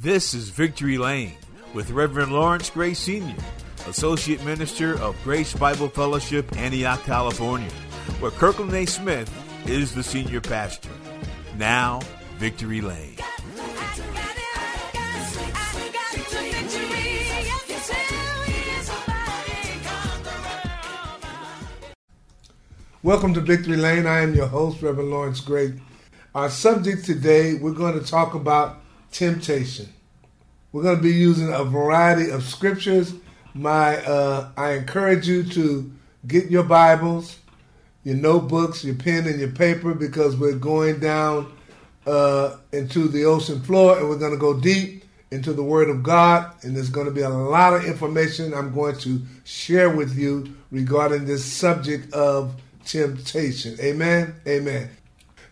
This is Victory Lane with Reverend Lawrence Gray Sr., Associate Minister of Grace Bible Fellowship, Antioch, California, where Kirkland A. Smith is the senior pastor. Now, Victory Lane. Welcome to Victory Lane. I am your host, Reverend Lawrence Gray. Our subject today, we're going to talk about temptation. We're going to be using a variety of scriptures. My, uh, I encourage you to get your Bibles, your notebooks, your pen, and your paper because we're going down uh, into the ocean floor and we're going to go deep into the Word of God. And there's going to be a lot of information I'm going to share with you regarding this subject of temptation. Amen. Amen.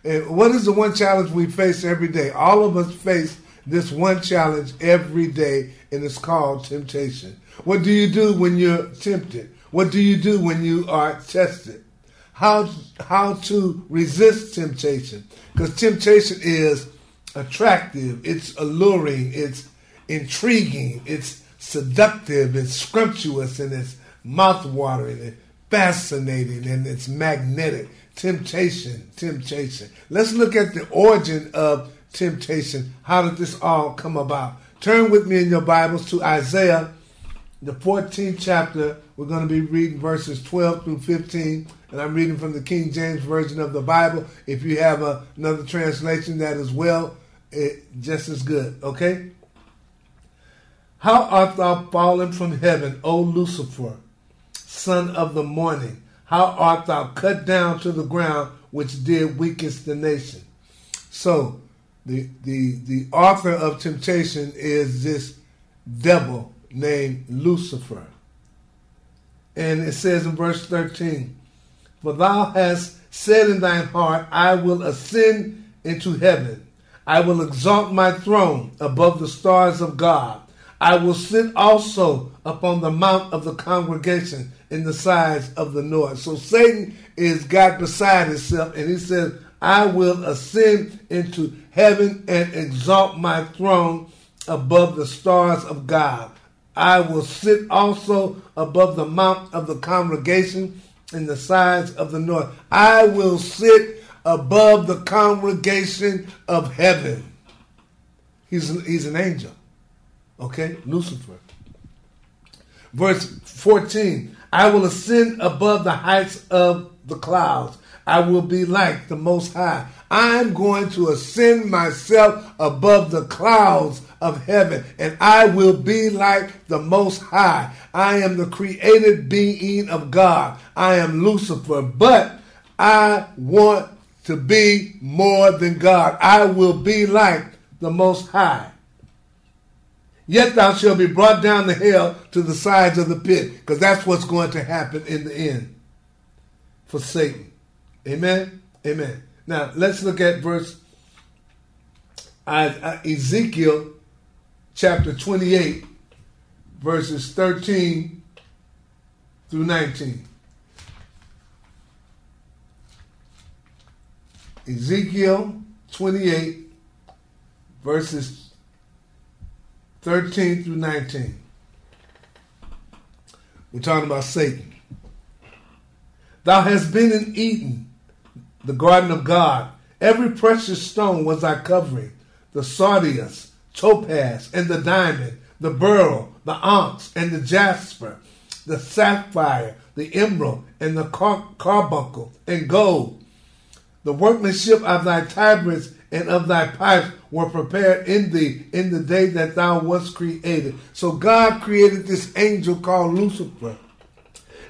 And what is the one challenge we face every day? All of us face this one challenge every day, and it's called temptation. What do you do when you're tempted? What do you do when you are tested? How, how to resist temptation? Because temptation is attractive, it's alluring, it's intriguing, it's seductive, it's scrumptious, and it's mouth-watering, and fascinating, and it's magnetic. Temptation, temptation. Let's look at the origin of temptation. How did this all come about? Turn with me in your Bibles to Isaiah, the 14th chapter. We're going to be reading verses 12 through 15, and I'm reading from the King James Version of the Bible. If you have a, another translation that is well, it, just as good, okay? How art thou fallen from heaven, O Lucifer, son of the morning? How art thou cut down to the ground, which did weakest the nation? So, the, the, the author of temptation is this devil named Lucifer. And it says in verse 13, For thou hast said in thine heart, I will ascend into heaven. I will exalt my throne above the stars of God. I will sit also upon the mount of the congregation in the sides of the north. So Satan is God beside himself, and he says, I will ascend into heaven and exalt my throne above the stars of God. I will sit also above the mount of the congregation in the sides of the north. I will sit above the congregation of heaven. He's, he's an angel. Okay? Lucifer. Verse 14 I will ascend above the heights of the clouds. I will be like the Most High. I'm going to ascend myself above the clouds of heaven, and I will be like the Most High. I am the created being of God. I am Lucifer, but I want to be more than God. I will be like the Most High. Yet thou shalt be brought down to hell to the sides of the pit, because that's what's going to happen in the end for Satan. Amen. Amen. Now let's look at verse uh, Ezekiel chapter 28, verses 13 through 19. Ezekiel 28, verses 13 through 19. We're talking about Satan. Thou hast been in Eden, the garden of God. Every precious stone was thy covering the sardius, topaz, and the diamond, the beryl, the onyx, and the jasper, the sapphire, the emerald, and the car- carbuncle, and gold. The workmanship of thy tabrets and of thy pipes were prepared in thee in the day that thou wast created. So God created this angel called Lucifer.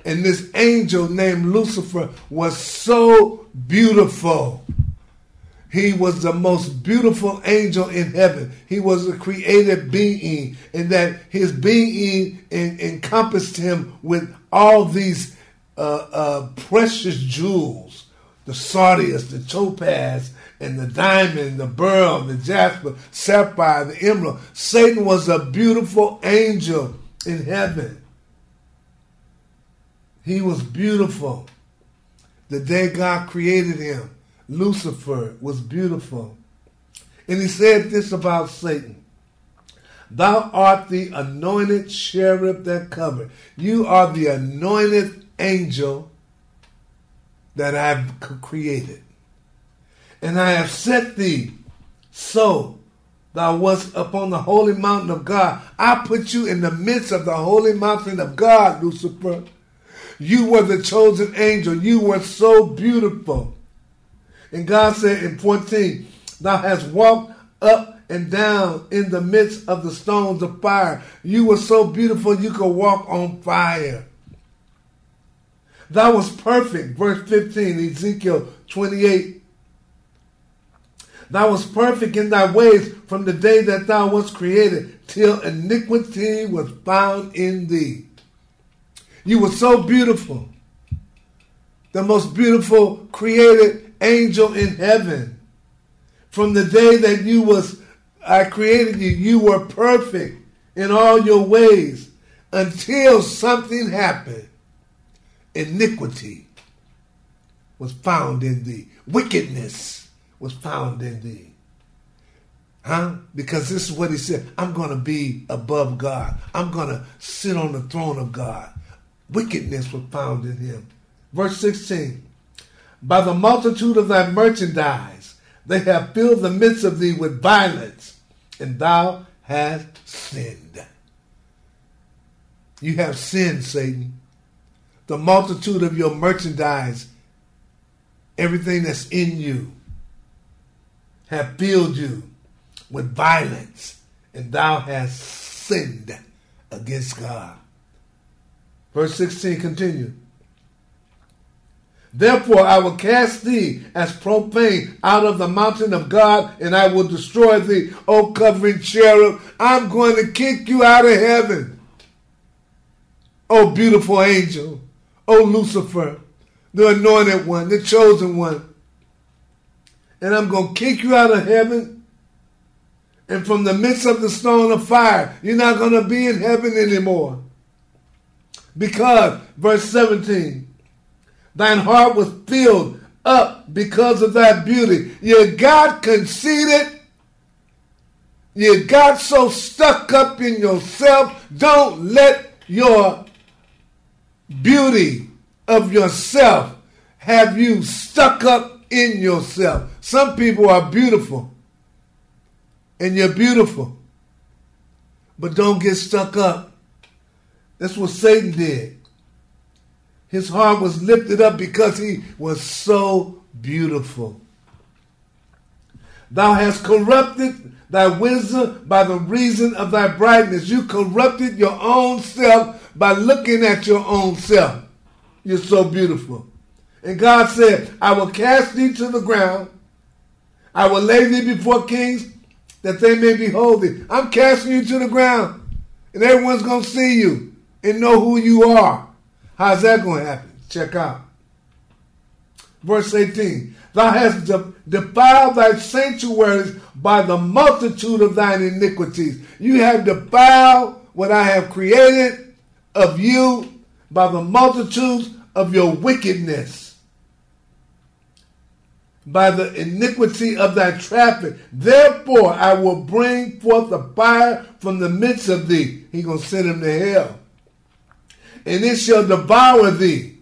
And this angel named Lucifer was so beautiful. He was the most beautiful angel in heaven. He was a created being, and that his being en- encompassed him with all these uh, uh, precious jewels the sardius, the topaz, and the diamond, the beryl, the jasper, sapphire, the emerald. Satan was a beautiful angel in heaven. He was beautiful. The day God created him, Lucifer was beautiful. And he said this about Satan Thou art the anointed cherub that covered. You are the anointed angel that I've created. And I have set thee so thou wast upon the holy mountain of God. I put you in the midst of the holy mountain of God, Lucifer. You were the chosen angel. You were so beautiful. And God said in 14, Thou hast walked up and down in the midst of the stones of fire. You were so beautiful you could walk on fire. Thou was perfect, verse 15, Ezekiel 28. Thou was perfect in thy ways from the day that thou wast created, till iniquity was found in thee. You were so beautiful, the most beautiful created angel in heaven. From the day that you was I created you, you were perfect in all your ways until something happened. Iniquity was found in thee. Wickedness was found in thee. Huh? Because this is what he said I'm going to be above God, I'm going to sit on the throne of God. Wickedness was found in him. Verse 16 By the multitude of thy merchandise, they have filled the midst of thee with violence, and thou hast sinned. You have sinned, Satan. The multitude of your merchandise, everything that's in you, have filled you with violence, and thou hast sinned against God. Verse 16 continue. Therefore, I will cast thee as profane out of the mountain of God, and I will destroy thee, O covering cherub. I'm going to kick you out of heaven. O beautiful angel, O Lucifer, the anointed one, the chosen one. And I'm going to kick you out of heaven. And from the midst of the stone of fire, you're not going to be in heaven anymore. Because, verse 17, thine heart was filled up because of thy beauty. You got conceited. You got so stuck up in yourself. Don't let your beauty of yourself have you stuck up in yourself. Some people are beautiful, and you're beautiful, but don't get stuck up that's what Satan did. His heart was lifted up because he was so beautiful. Thou hast corrupted thy wisdom by the reason of thy brightness. You corrupted your own self by looking at your own self. You're so beautiful. And God said, I will cast thee to the ground. I will lay thee before kings that they may behold thee. I'm casting you to the ground, and everyone's going to see you and know who you are. How's that going to happen? Check out. Verse 18 Thou hast defiled thy sanctuaries by the multitude of thine iniquities. You have defiled what I have created of you by the multitudes of your wickedness, by the iniquity of thy traffic. Therefore, I will bring forth a fire from the midst of thee. He gonna send him to hell and it shall devour thee.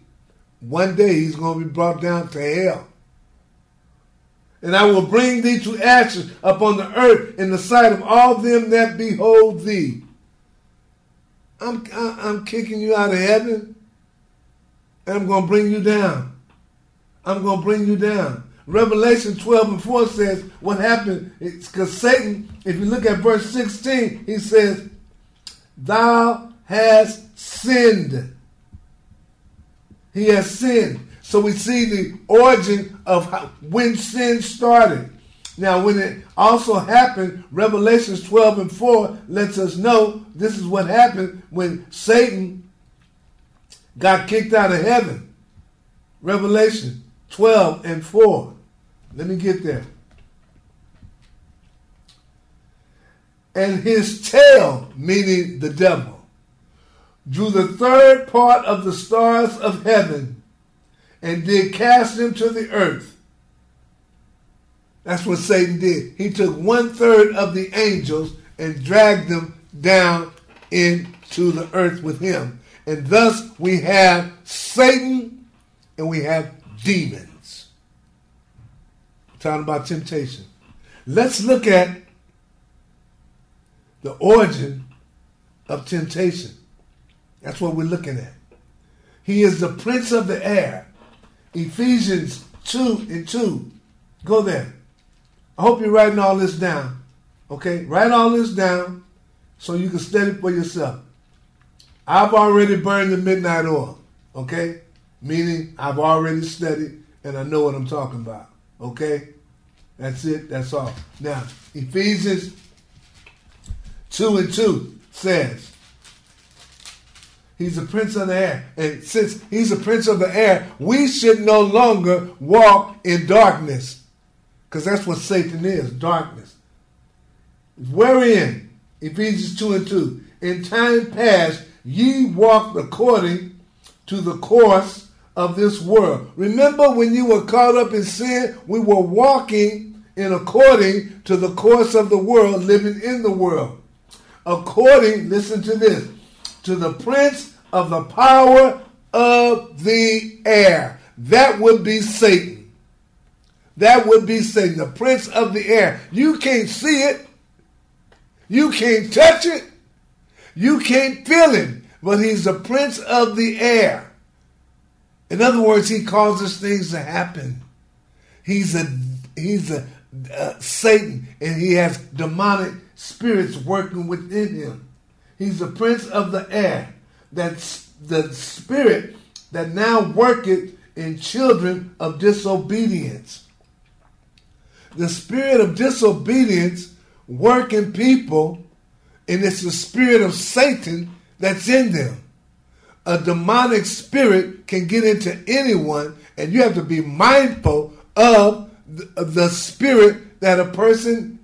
One day he's going to be brought down to hell. And I will bring thee to ashes upon the earth in the sight of all them that behold thee. I'm, I'm kicking you out of heaven, and I'm going to bring you down. I'm going to bring you down. Revelation 12 and 4 says what happened. It's because Satan, if you look at verse 16, he says, Thou hast sinned. He has sinned. So we see the origin of how, when sin started. Now, when it also happened, Revelations 12 and 4 lets us know this is what happened when Satan got kicked out of heaven. Revelation 12 and 4. Let me get there. And his tail, meaning the devil, drew the third part of the stars of heaven and did cast them to the earth. That's what Satan did. He took one third of the angels and dragged them down into the earth with him. And thus we have Satan and we have demons. We're talking about temptation. Let's look at the origin of temptation. That's what we're looking at. He is the prince of the air. Ephesians 2 and 2. Go there. I hope you're writing all this down. Okay? Write all this down so you can study for yourself. I've already burned the midnight oil. Okay? Meaning I've already studied and I know what I'm talking about. Okay? That's it. That's all. Now, Ephesians 2 and 2 says, He's a prince of the air. And since he's a prince of the air, we should no longer walk in darkness. Because that's what Satan is darkness. Wherein, Ephesians 2 and 2, in time past, ye walked according to the course of this world. Remember when you were caught up in sin, we were walking in according to the course of the world, living in the world. According, listen to this, to the prince of the power of the air. That would be Satan. That would be Satan, the prince of the air. You can't see it. You can't touch it. You can't feel him, but he's the prince of the air. In other words, he causes things to happen. He's a he's a uh, Satan, and he has demonic spirits working within him. He's the prince of the air. That's the spirit that now worketh in children of disobedience. The spirit of disobedience work in people, and it's the spirit of Satan that's in them. A demonic spirit can get into anyone, and you have to be mindful of the, spirit that a person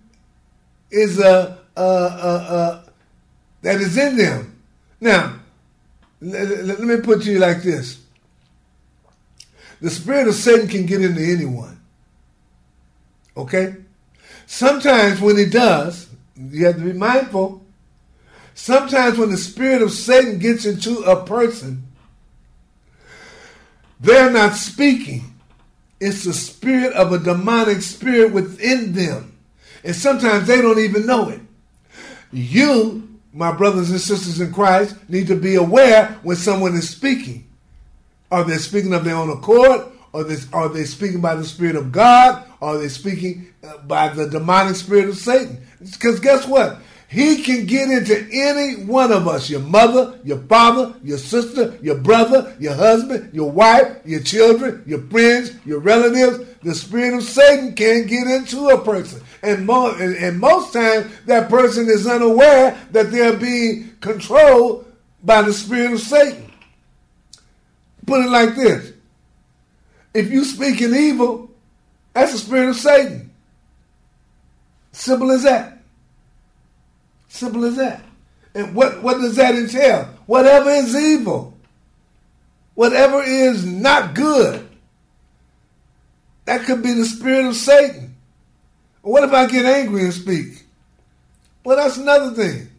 is a, a, a, a that is in them. Now, let, let me put to you like this: the spirit of Satan can get into anyone. Okay, sometimes when it does, you have to be mindful. Sometimes when the spirit of Satan gets into a person, they're not speaking. It's the spirit of a demonic spirit within them. And sometimes they don't even know it. You, my brothers and sisters in Christ, need to be aware when someone is speaking. Are they speaking of their own accord? Or are they speaking by the Spirit of God? Are they speaking uh, by the demonic spirit of Satan? Because guess what? He can get into any one of us your mother, your father, your sister, your brother, your husband, your wife, your children, your friends, your relatives. The spirit of Satan can get into a person. And, and, and most times, that person is unaware that they're being controlled by the spirit of Satan. Put it like this if you speak in evil, that's the spirit of Satan. Simple as that. Simple as that. And what, what does that entail? Whatever is evil, whatever is not good, that could be the spirit of Satan. What if I get angry and speak? Well, that's another thing.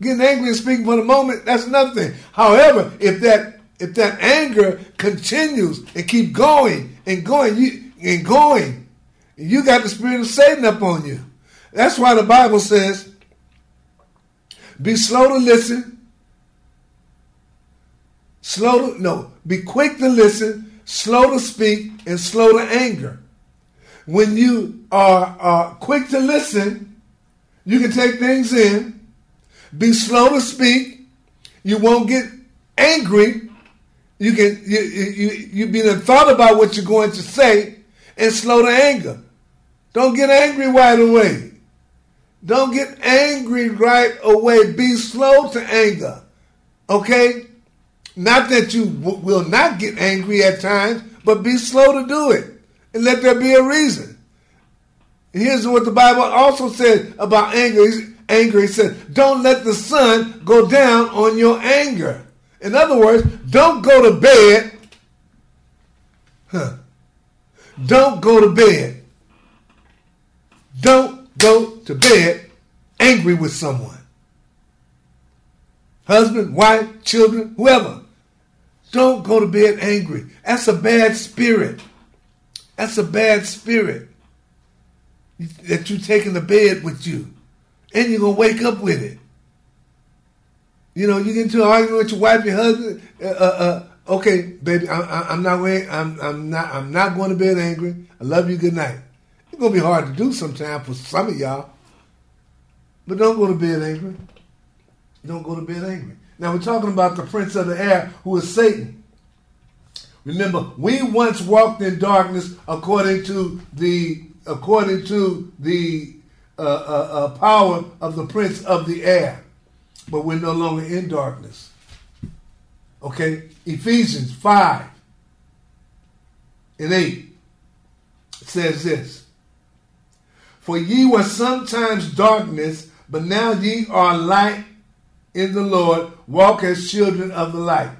Getting angry and speaking for the moment, that's another thing. However, if that if that anger continues and keep going and going you, and going, you got the spirit of Satan up on you. That's why the Bible says, be slow to listen, slow to, no, be quick to listen, slow to speak, and slow to anger. When you are, are quick to listen, you can take things in, be slow to speak, you won't get angry, you can you you you, you be thought about what you're going to say, and slow to anger. Don't get angry right away. Don't get angry right away. Be slow to anger. Okay? Not that you w- will not get angry at times, but be slow to do it. And let there be a reason. Here's what the Bible also said about anger. Anger, he said, don't let the sun go down on your anger. In other words, don't go to bed. Huh. Don't go to bed. Don't go to bed angry with someone. Husband, wife, children, whoever. Don't go to bed angry. That's a bad spirit. That's a bad spirit that you take in the bed with you. And you're going to wake up with it. You know, you get into an argument with your wife, your husband. Uh, uh, uh, okay, baby, I, am not. I'm, I'm not. I'm not going to bed angry. I love you. Good night. It's gonna be hard to do sometimes for some of y'all. But don't go to bed angry. Don't go to bed angry. Now we're talking about the prince of the air, who is Satan. Remember, we once walked in darkness according to the according to the uh, uh, uh, power of the prince of the air but we're no longer in darkness. Okay? Ephesians 5 and 8 says this For ye were sometimes darkness, but now ye are light in the Lord. Walk as children of the light.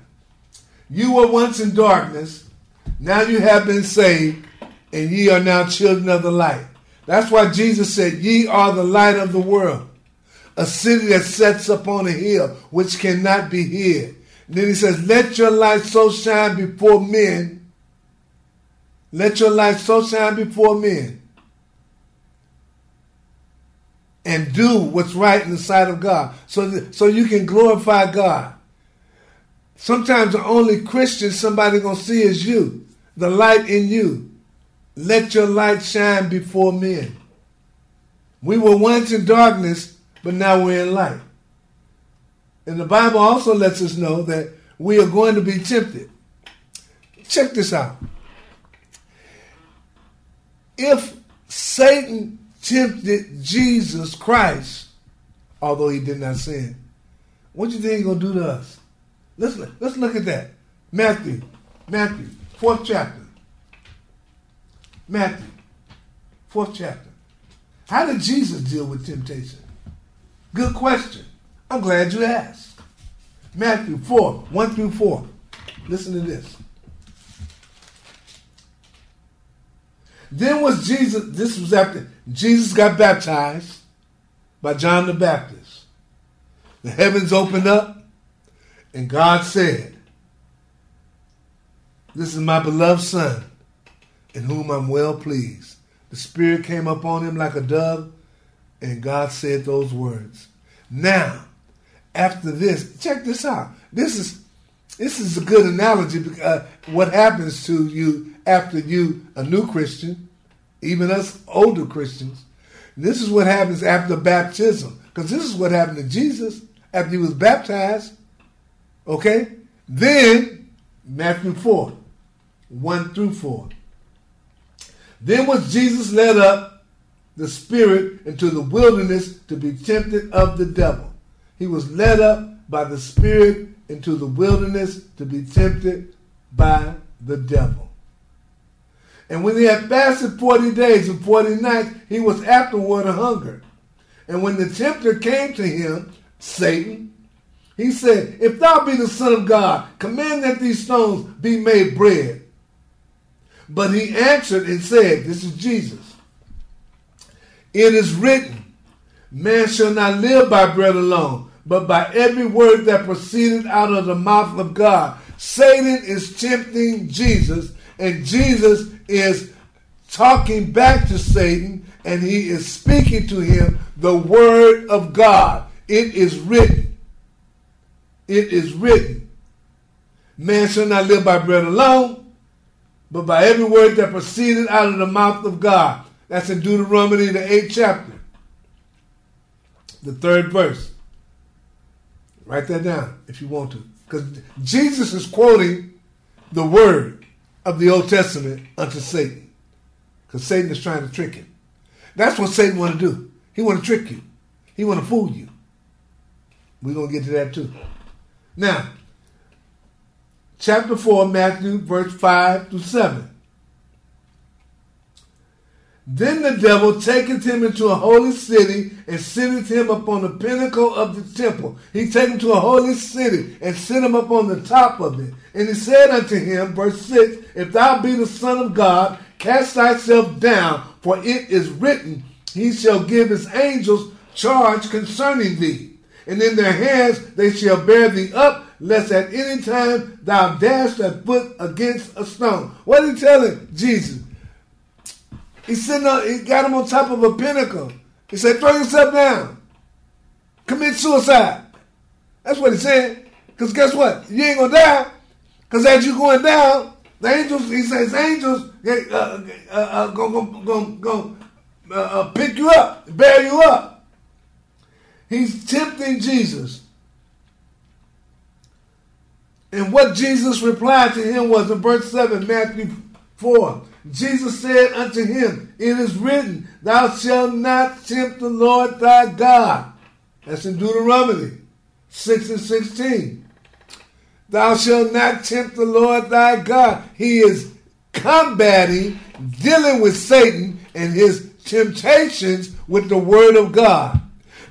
You were once in darkness, now you have been saved, and ye are now children of the light. That's why Jesus said, Ye are the light of the world a city that sets up on a hill which cannot be hid. Then he says, Let your light so shine before men. Let your light so shine before men. And do what's right in the sight of God. So, that, so you can glorify God. Sometimes the only Christian somebody gonna see is you, the light in you. Let your light shine before men. We were once in darkness, but now we're in light. And the Bible also lets us know that we are going to be tempted. Check this out. If Satan tempted Jesus Christ, although he did not sin, what do you think he's going to do to us? Let's, let's look at that. Matthew, Matthew, fourth chapter. Matthew, fourth chapter. How did Jesus deal with temptation? Good question. I'm glad you asked. Matthew 4, 1 through 4. Listen to this. Then was Jesus, this was after Jesus got baptized by John the Baptist. The heavens opened up, and God said, This is my beloved Son, in whom I'm well pleased. The Spirit came upon him like a dove, and God said those words. Now, after this, check this out. This is this is a good analogy because uh, what happens to you after you a new Christian, even us older Christians. This is what happens after baptism because this is what happened to Jesus after he was baptized. Okay, then Matthew four, one through four. Then was Jesus led up the Spirit into the wilderness to be tempted of the devil. He was led up by the Spirit into the wilderness to be tempted by the devil. And when he had fasted 40 days and 40 nights, he was afterward a hunger. And when the tempter came to him, Satan, he said, If thou be the Son of God, command that these stones be made bread. But he answered and said, This is Jesus. It is written, Man shall not live by bread alone, but by every word that proceeded out of the mouth of God. Satan is tempting Jesus, and Jesus is talking back to Satan, and he is speaking to him the word of God. It is written. It is written. Man shall not live by bread alone, but by every word that proceeded out of the mouth of God. That's in Deuteronomy, the eighth chapter, the third verse. Write that down if you want to. Because Jesus is quoting the word of the Old Testament unto Satan. Because Satan is trying to trick him. That's what Satan want to do. He want to trick you. He want to fool you. We're going to get to that too. Now, chapter 4, Matthew, verse 5 to 7. Then the devil taketh him into a holy city and sitteth him upon the pinnacle of the temple. He take him to a holy city and sit him upon the top of it. And he said unto him, verse 6, If thou be the Son of God, cast thyself down, for it is written, He shall give his angels charge concerning thee. And in their hands they shall bear thee up, lest at any time thou dash thy foot against a stone. What are he telling Jesus? He's sitting on, he got him on top of a pinnacle. He said, throw yourself down. Commit suicide. That's what he said. Because guess what? You ain't going to die. Because as you're going down, the angels, he says, angels uh, uh, uh, going go, go, uh, uh, pick you up, bear you up. He's tempting Jesus. And what Jesus replied to him was in verse 7, Matthew 4. Jesus said unto him, It is written, Thou shalt not tempt the Lord thy God. That's in Deuteronomy 6 and 16. Thou shalt not tempt the Lord thy God. He is combating, dealing with Satan and his temptations with the word of God.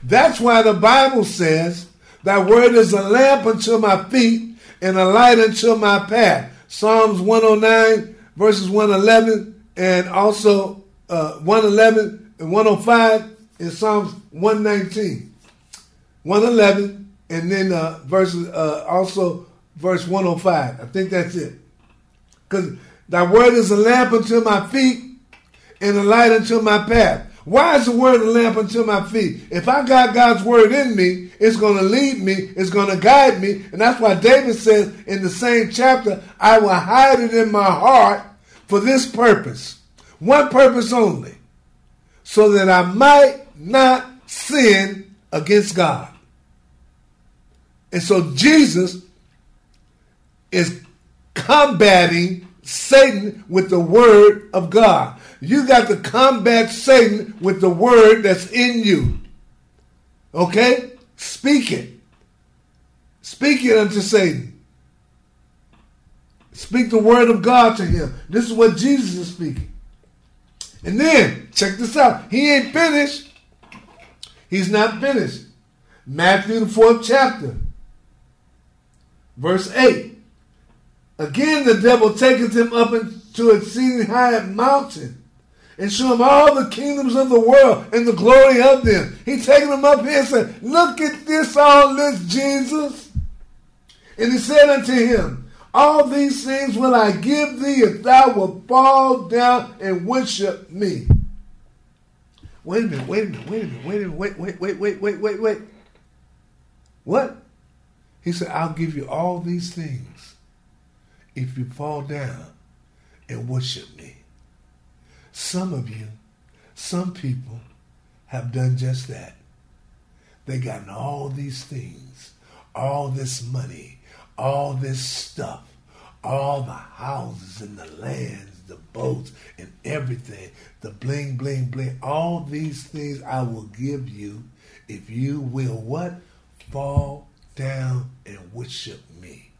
That's why the Bible says, Thy word is a lamp unto my feet and a light unto my path. Psalms 109 verses 111 and also uh, 111 and 105 in Psalms 119. 111 and then uh, verses uh, also verse 105. I think that's it. Because thy word is a lamp unto my feet and a light unto my path. Why is the word a lamp unto my feet? If I got God's word in me, it's going to lead me, it's going to guide me. And that's why David says in the same chapter, I will hide it in my heart for this purpose, one purpose only, so that I might not sin against God. And so Jesus is combating Satan with the word of God. You got to combat Satan with the word that's in you. Okay? Speak it. Speak it unto Satan. Speak the word of God to him. This is what Jesus is speaking. And then, check this out. He ain't finished. He's not finished. Matthew, the fourth chapter, verse 8. Again, the devil taketh him up into a exceeding high mountain and show him all the kingdoms of the world and the glory of them. He taking him up here and said, Look at this, all this, Jesus. And he said unto him, All these things will I give thee if thou wilt fall down and worship me. Wait a minute, wait a minute, wait a minute, wait a minute, wait, wait, wait, wait, wait, wait, wait. What? He said, I'll give you all these things if you fall down and worship me. Some of you, some people have done just that. They gotten all these things, all this money, all this stuff, all the houses and the lands, the boats and everything, the bling, bling, bling, all these things I will give you if you will what? Fall down and worship me.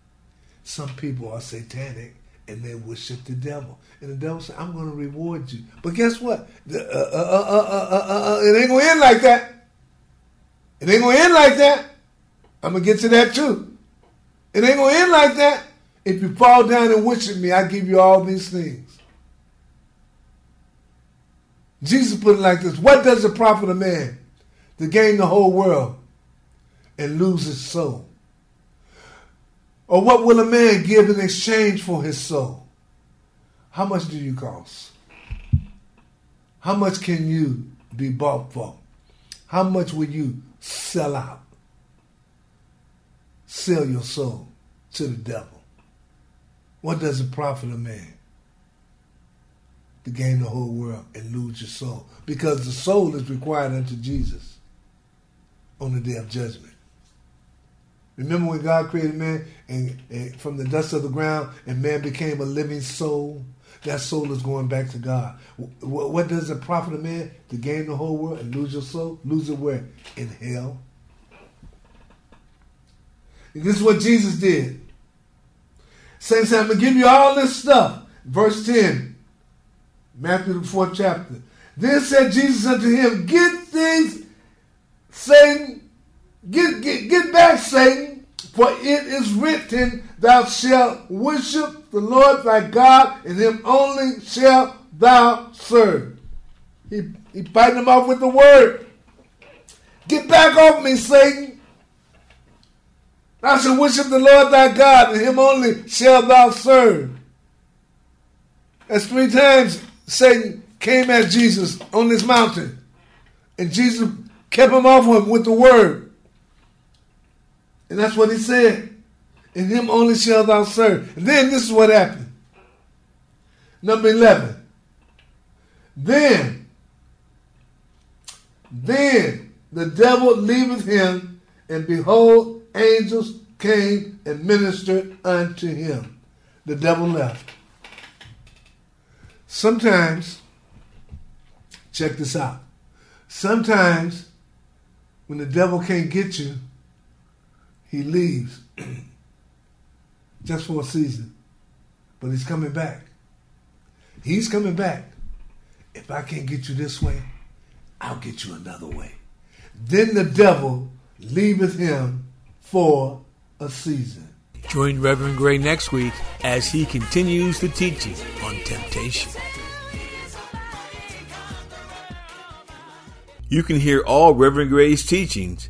Some people are satanic and they worship the devil. And the devil said, I'm going to reward you. But guess what? The, uh, uh, uh, it ain't going to end like that. It ain't going to end like that. I'm going to get to that too. It ain't going to end like that. If you fall down and worship me, I give you all these things. Jesus put it like this What does it profit a man to gain the whole world and lose his soul? Or what will a man give in exchange for his soul? How much do you cost? How much can you be bought for? How much will you sell out? Sell your soul to the devil. What does it profit a man to gain the whole world and lose your soul? Because the soul is required unto Jesus on the day of judgment. Remember when God created man and, and, from the dust of the ground and man became a living soul? That soul is going back to God. What, what does it profit a man to gain the whole world and lose your soul? Lose it where? In hell. And this is what Jesus did. Saints, I'm going to give you all this stuff. Verse 10, Matthew the fourth chapter. Then said Jesus unto him, Get these, Satan, get, get, get back, Satan, for it is written, Thou shalt worship the Lord thy God, and him only shalt thou serve. He, he biting him off with the word. Get back off me, Satan. Thou shalt worship the Lord thy God, and him only shalt thou serve. That's three times Satan came at Jesus on this mountain. And Jesus kept him off him with the word. And that's what he said. In him only shall thou serve. And then this is what happened. Number 11. Then, then the devil leaveth him, and behold, angels came and ministered unto him. The devil left. Sometimes, check this out. Sometimes, when the devil can't get you, he leaves just for a season. But he's coming back. He's coming back. If I can't get you this way, I'll get you another way. Then the devil leaveth him for a season. Join Reverend Gray next week as he continues the teaching on temptation. You can hear all Reverend Gray's teachings